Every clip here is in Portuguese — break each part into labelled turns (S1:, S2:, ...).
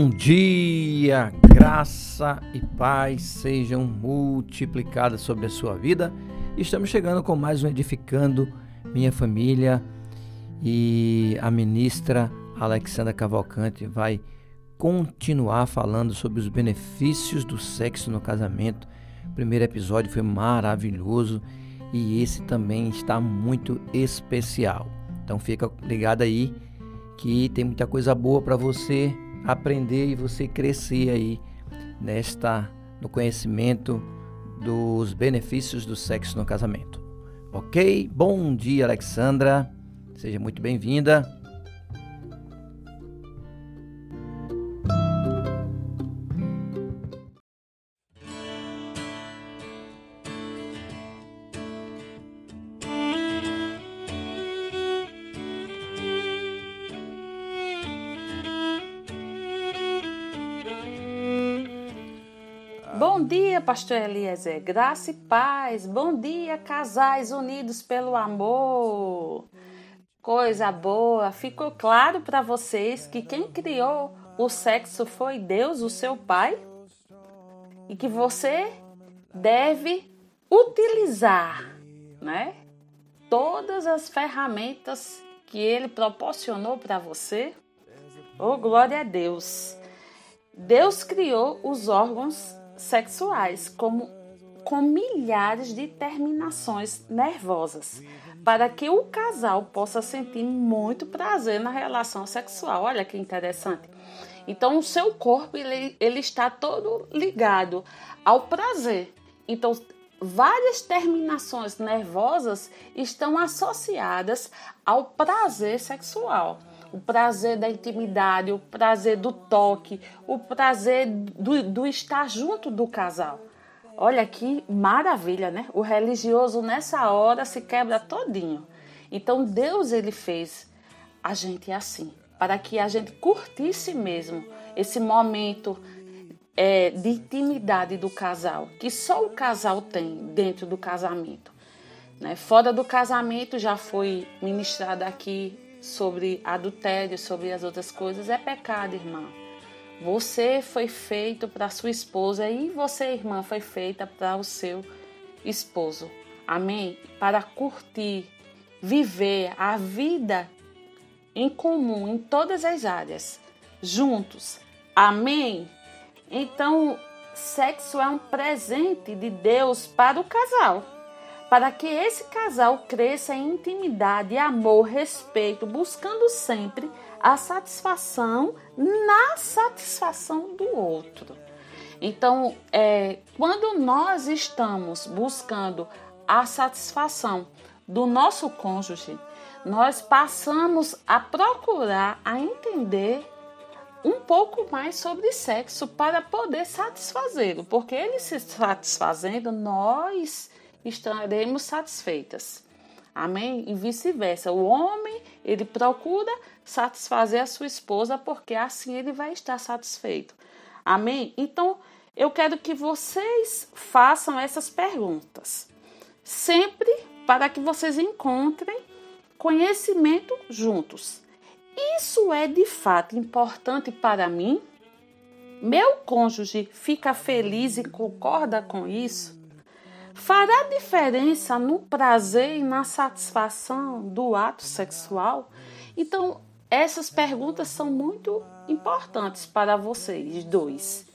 S1: Bom dia, graça e paz sejam multiplicadas sobre a sua vida. Estamos chegando com mais um Edificando Minha Família e a ministra Alexandra Cavalcante vai continuar falando sobre os benefícios do sexo no casamento. O primeiro episódio foi maravilhoso e esse também está muito especial. Então fica ligado aí que tem muita coisa boa para você aprender e você crescer aí nesta no conhecimento dos benefícios do sexo no casamento. OK? Bom dia, Alexandra. Seja muito bem-vinda.
S2: Pastor Eliezer. Graça e paz. Bom dia, casais unidos pelo amor. Coisa boa. Ficou claro para vocês que quem criou o sexo foi Deus, o seu pai? E que você deve utilizar, né? Todas as ferramentas que ele proporcionou para você. Oh, glória a Deus. Deus criou os órgãos sexuais, como com milhares de terminações nervosas, para que o casal possa sentir muito prazer na relação sexual. Olha que interessante. Então, o seu corpo ele, ele está todo ligado ao prazer. Então, várias terminações nervosas estão associadas ao prazer sexual o prazer da intimidade, o prazer do toque, o prazer do, do estar junto do casal. Olha que maravilha, né? O religioso nessa hora se quebra todinho. Então Deus ele fez a gente assim, para que a gente curtisse mesmo esse momento é, de intimidade do casal, que só o casal tem dentro do casamento. Né? Fora do casamento já foi ministrado aqui sobre adultério, sobre as outras coisas, é pecado, irmã. Você foi feito para sua esposa e você, irmã, foi feita para o seu esposo. Amém? Para curtir, viver a vida em comum, em todas as áreas, juntos. Amém? Então, sexo é um presente de Deus para o casal para que esse casal cresça em intimidade, amor, respeito, buscando sempre a satisfação na satisfação do outro. Então, é, quando nós estamos buscando a satisfação do nosso cônjuge, nós passamos a procurar, a entender um pouco mais sobre sexo para poder satisfazê-lo, porque ele se satisfazendo, nós estaremos satisfeitas. Amém? E vice-versa. O homem, ele procura satisfazer a sua esposa porque assim ele vai estar satisfeito. Amém? Então, eu quero que vocês façam essas perguntas. Sempre para que vocês encontrem conhecimento juntos. Isso é de fato importante para mim? Meu cônjuge fica feliz e concorda com isso? Fará diferença no prazer e na satisfação do ato sexual? Então, essas perguntas são muito importantes para vocês dois,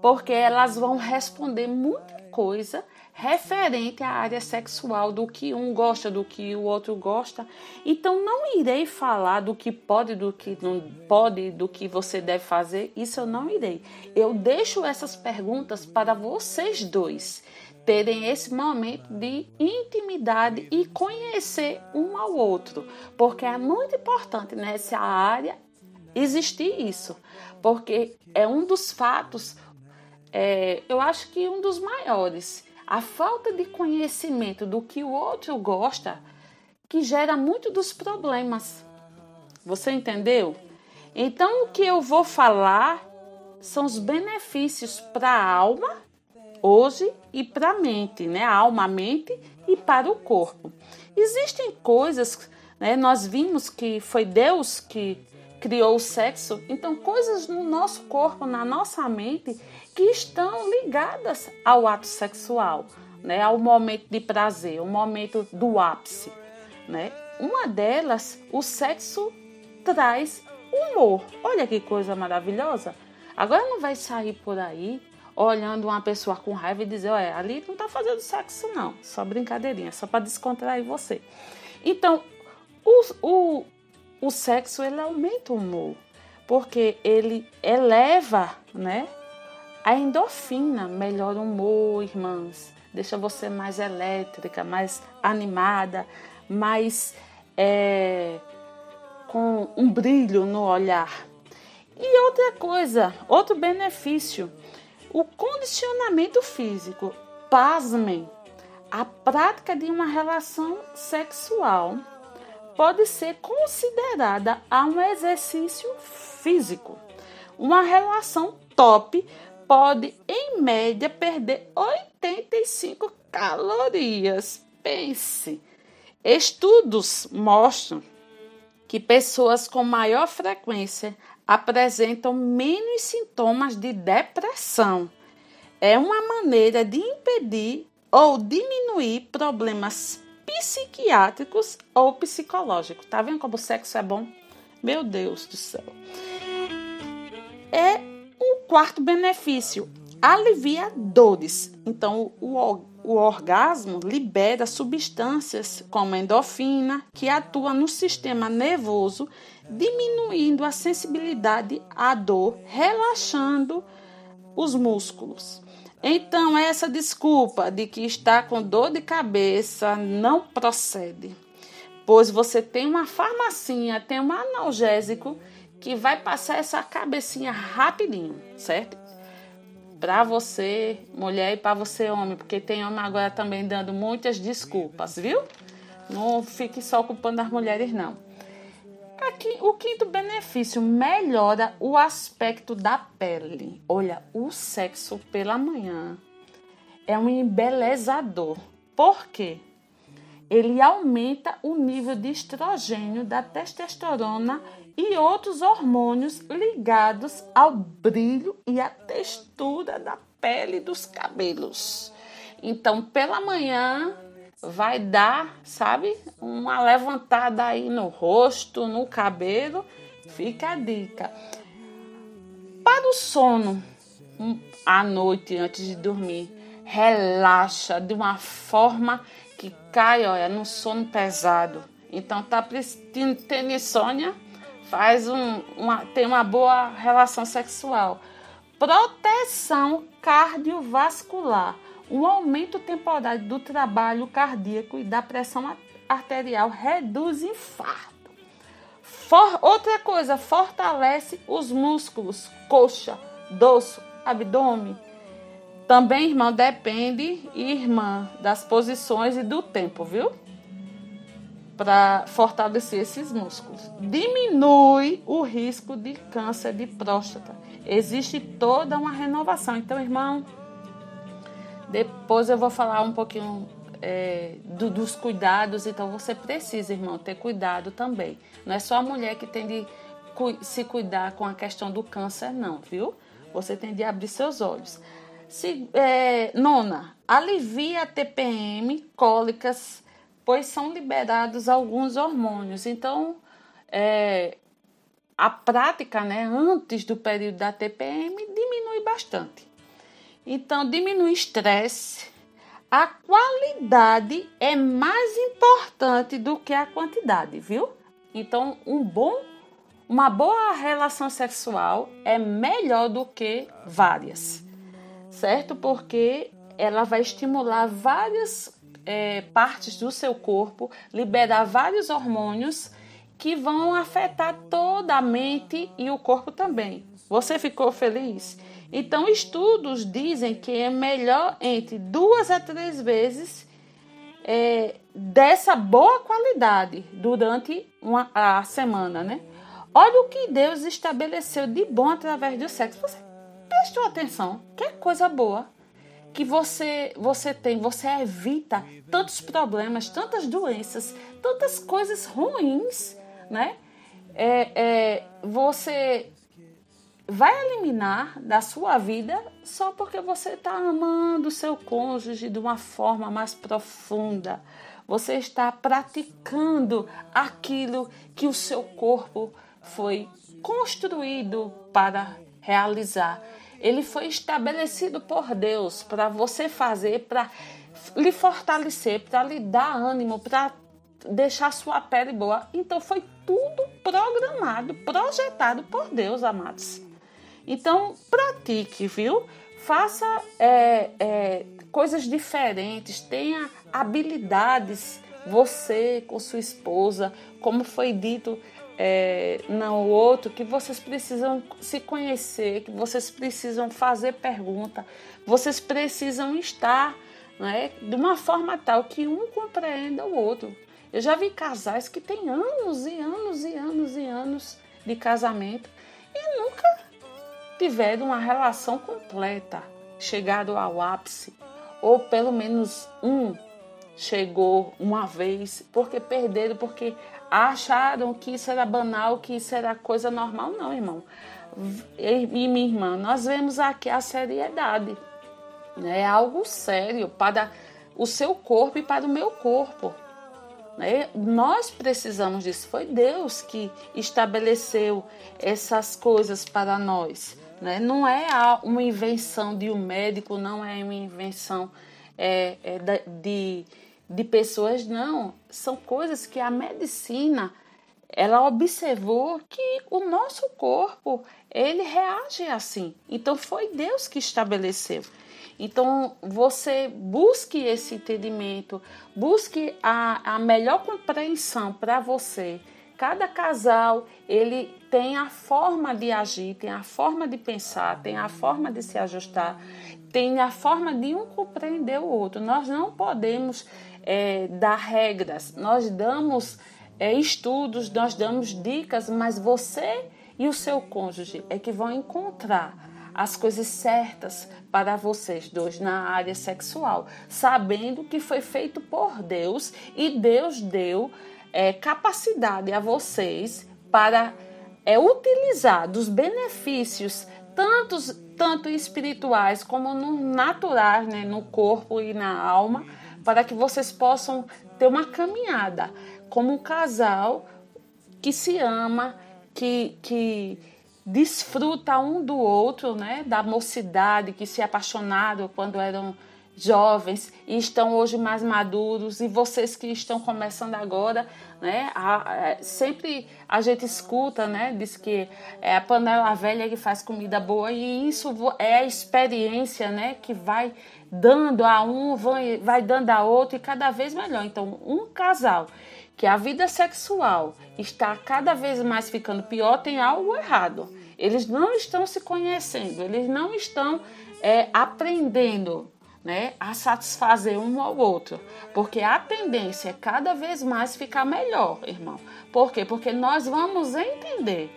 S2: porque elas vão responder muita coisa referente à área sexual, do que um gosta, do que o outro gosta. Então, não irei falar do que pode, do que não pode, do que você deve fazer, isso eu não irei. Eu deixo essas perguntas para vocês dois terem esse momento de intimidade e conhecer um ao outro, porque é muito importante nessa área existir isso, porque é um dos fatos, é, eu acho que um dos maiores, a falta de conhecimento do que o outro gosta, que gera muito dos problemas. Você entendeu? Então, o que eu vou falar são os benefícios para a alma hoje e para a mente, né? A alma, mente e para o corpo. Existem coisas, né? Nós vimos que foi Deus que criou o sexo, então coisas no nosso corpo, na nossa mente, que estão ligadas ao ato sexual, né? Ao momento de prazer, o momento do ápice, né? Uma delas, o sexo traz humor. Olha que coisa maravilhosa. Agora não vai sair por aí olhando uma pessoa com raiva e dizer, olha, ali não tá fazendo sexo não, só brincadeirinha, só para descontrair você. Então, o, o, o sexo ele aumenta o humor, porque ele eleva, né, a endorfina, melhora o humor, irmãs, deixa você mais elétrica, mais animada, mais é, com um brilho no olhar. E outra coisa, outro benefício, o condicionamento físico. Pasmem, a prática de uma relação sexual pode ser considerada a um exercício físico. Uma relação top pode, em média, perder 85 calorias. Pense. Estudos mostram que pessoas com maior frequência apresentam menos sintomas de depressão. É uma maneira de impedir ou diminuir problemas psiquiátricos ou psicológicos. Tá vendo como o sexo é bom? Meu Deus do céu. É o quarto benefício, alivia dores. Então, o, o orgasmo libera substâncias como endorfina, que atua no sistema nervoso, diminuindo a sensibilidade à dor, relaxando os músculos. Então, essa desculpa de que está com dor de cabeça não procede, pois você tem uma farmacinha, tem um analgésico que vai passar essa cabecinha rapidinho, certo? Para você, mulher, e para você, homem, porque tem homem agora também dando muitas desculpas, viu? Não fique só culpando as mulheres, não. Aqui, o quinto benefício melhora o aspecto da pele. Olha, o sexo pela manhã é um embelezador. Por quê? Ele aumenta o nível de estrogênio, da testosterona e outros hormônios ligados ao brilho e à textura da pele dos cabelos. Então, pela manhã vai dar, sabe, uma levantada aí no rosto, no cabelo. Fica a dica. Para o sono, à noite antes de dormir, relaxa de uma forma que cai, olha, no sono pesado. Então, tá tendo insônia? Faz um, uma, tem uma boa relação sexual. Proteção cardiovascular, um aumento temporário do trabalho cardíaco e da pressão arterial reduz infarto. For, outra coisa, fortalece os músculos, coxa, dorso, abdômen. Também, irmão, depende, irmã, das posições e do tempo, viu? Para fortalecer esses músculos. Diminui o risco de câncer de próstata. Existe toda uma renovação. Então, irmão, depois eu vou falar um pouquinho é, do, dos cuidados. Então, você precisa, irmão, ter cuidado também. Não é só a mulher que tem de se cuidar com a questão do câncer, não, viu? Você tem de abrir seus olhos. Se, é, nona, alivia a TPM, cólicas pois são liberados alguns hormônios. Então, é, a prática, né, antes do período da TPM, diminui bastante. Então, diminui estresse. A qualidade é mais importante do que a quantidade, viu? Então, um bom, uma boa relação sexual é melhor do que várias, certo? Porque ela vai estimular várias é, partes do seu corpo, liberar vários hormônios que vão afetar toda a mente e o corpo também. Você ficou feliz? Então, estudos dizem que é melhor entre duas a três vezes é, dessa boa qualidade durante uma, a semana, né? Olha o que Deus estabeleceu de bom através do sexo. Você prestou atenção? Que coisa boa que você você tem, você evita tantos problemas, tantas doenças, tantas coisas ruins, né? é, é, você vai eliminar da sua vida só porque você está amando o seu cônjuge de uma forma mais profunda. Você está praticando aquilo que o seu corpo foi construído para realizar. Ele foi estabelecido por Deus para você fazer, para lhe fortalecer, para lhe dar ânimo, para deixar sua pele boa. Então foi tudo programado, projetado por Deus, amados. Então pratique, viu? Faça é, é, coisas diferentes, tenha habilidades, você com sua esposa, como foi dito é, no outro, que vocês precisam se conhecer, que vocês precisam fazer pergunta, vocês precisam estar né, de uma forma tal que um compreenda o outro. Eu já vi casais que têm anos e anos e anos e anos de casamento e nunca tiveram uma relação completa, chegado ao ápice, ou pelo menos um chegou uma vez, porque perderam, porque acharam que isso era banal, que isso era coisa normal. Não, irmão. E minha irmã, nós vemos aqui a seriedade. Né? É algo sério para o seu corpo e para o meu corpo. Né? Nós precisamos disso. Foi Deus que estabeleceu essas coisas para nós. Né? Não é uma invenção de um médico, não é uma invenção é, é, de, de pessoas, não. São coisas que a medicina ela observou que o nosso corpo ele reage assim. Então foi Deus que estabeleceu. Então você busque esse entendimento, busque a, a melhor compreensão para você Cada casal, ele tem a forma de agir, tem a forma de pensar, tem a forma de se ajustar, tem a forma de um compreender o outro. Nós não podemos é, dar regras, nós damos é, estudos, nós damos dicas, mas você e o seu cônjuge é que vão encontrar as coisas certas para vocês dois na área sexual, sabendo que foi feito por Deus e Deus deu é, capacidade a vocês para é, utilizar dos benefícios tantos, tanto espirituais como no naturais, né, no corpo e na alma, para que vocês possam ter uma caminhada como um casal que se ama, que, que desfruta um do outro, né, da mocidade, que se apaixonaram quando eram jovens e estão hoje mais maduros e vocês que estão começando agora, né? A, a, é, sempre a gente escuta, né? Diz que é a panela velha que faz comida boa e isso é a experiência, né? Que vai dando a um, vai, vai dando a outro e cada vez melhor. Então, um casal que a vida sexual está cada vez mais ficando pior tem algo errado. Eles não estão se conhecendo, eles não estão é, aprendendo né, a satisfazer um ao outro, porque a tendência é cada vez mais ficar melhor, irmão. Por quê? Porque nós vamos entender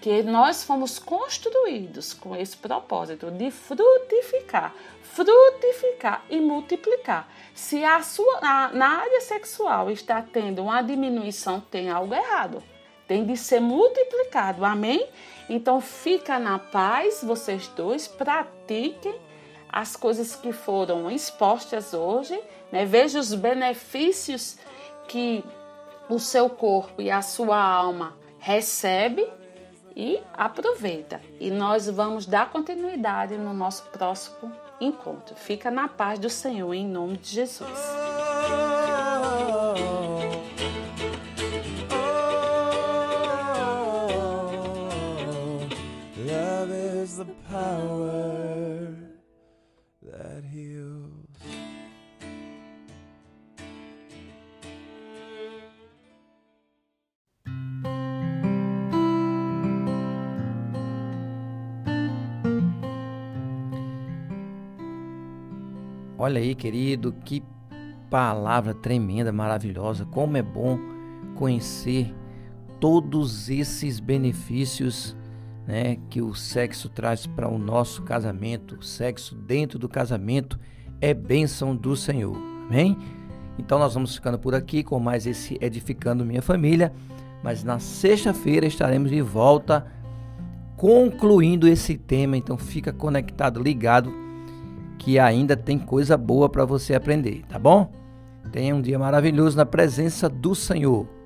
S2: que nós fomos construídos com esse propósito de frutificar, frutificar e multiplicar. Se a sua na, na área sexual está tendo uma diminuição, tem algo errado. Tem de ser multiplicado. Amém? Então fica na paz, vocês dois pratiquem as coisas que foram expostas hoje, né? veja os benefícios que o seu corpo e a sua alma recebe e aproveita. E nós vamos dar continuidade no nosso próximo encontro. Fica na paz do Senhor em nome de Jesus. Love is the
S1: Olha aí, querido, que palavra tremenda, maravilhosa. Como é bom conhecer todos esses benefícios né, que o sexo traz para o nosso casamento, o sexo dentro do casamento é bênção do Senhor. Amém? Então nós vamos ficando por aqui com mais esse edificando minha família. mas na sexta-feira estaremos de volta concluindo esse tema. Então fica conectado, ligado, que ainda tem coisa boa para você aprender, tá bom? Tenha um dia maravilhoso na presença do Senhor.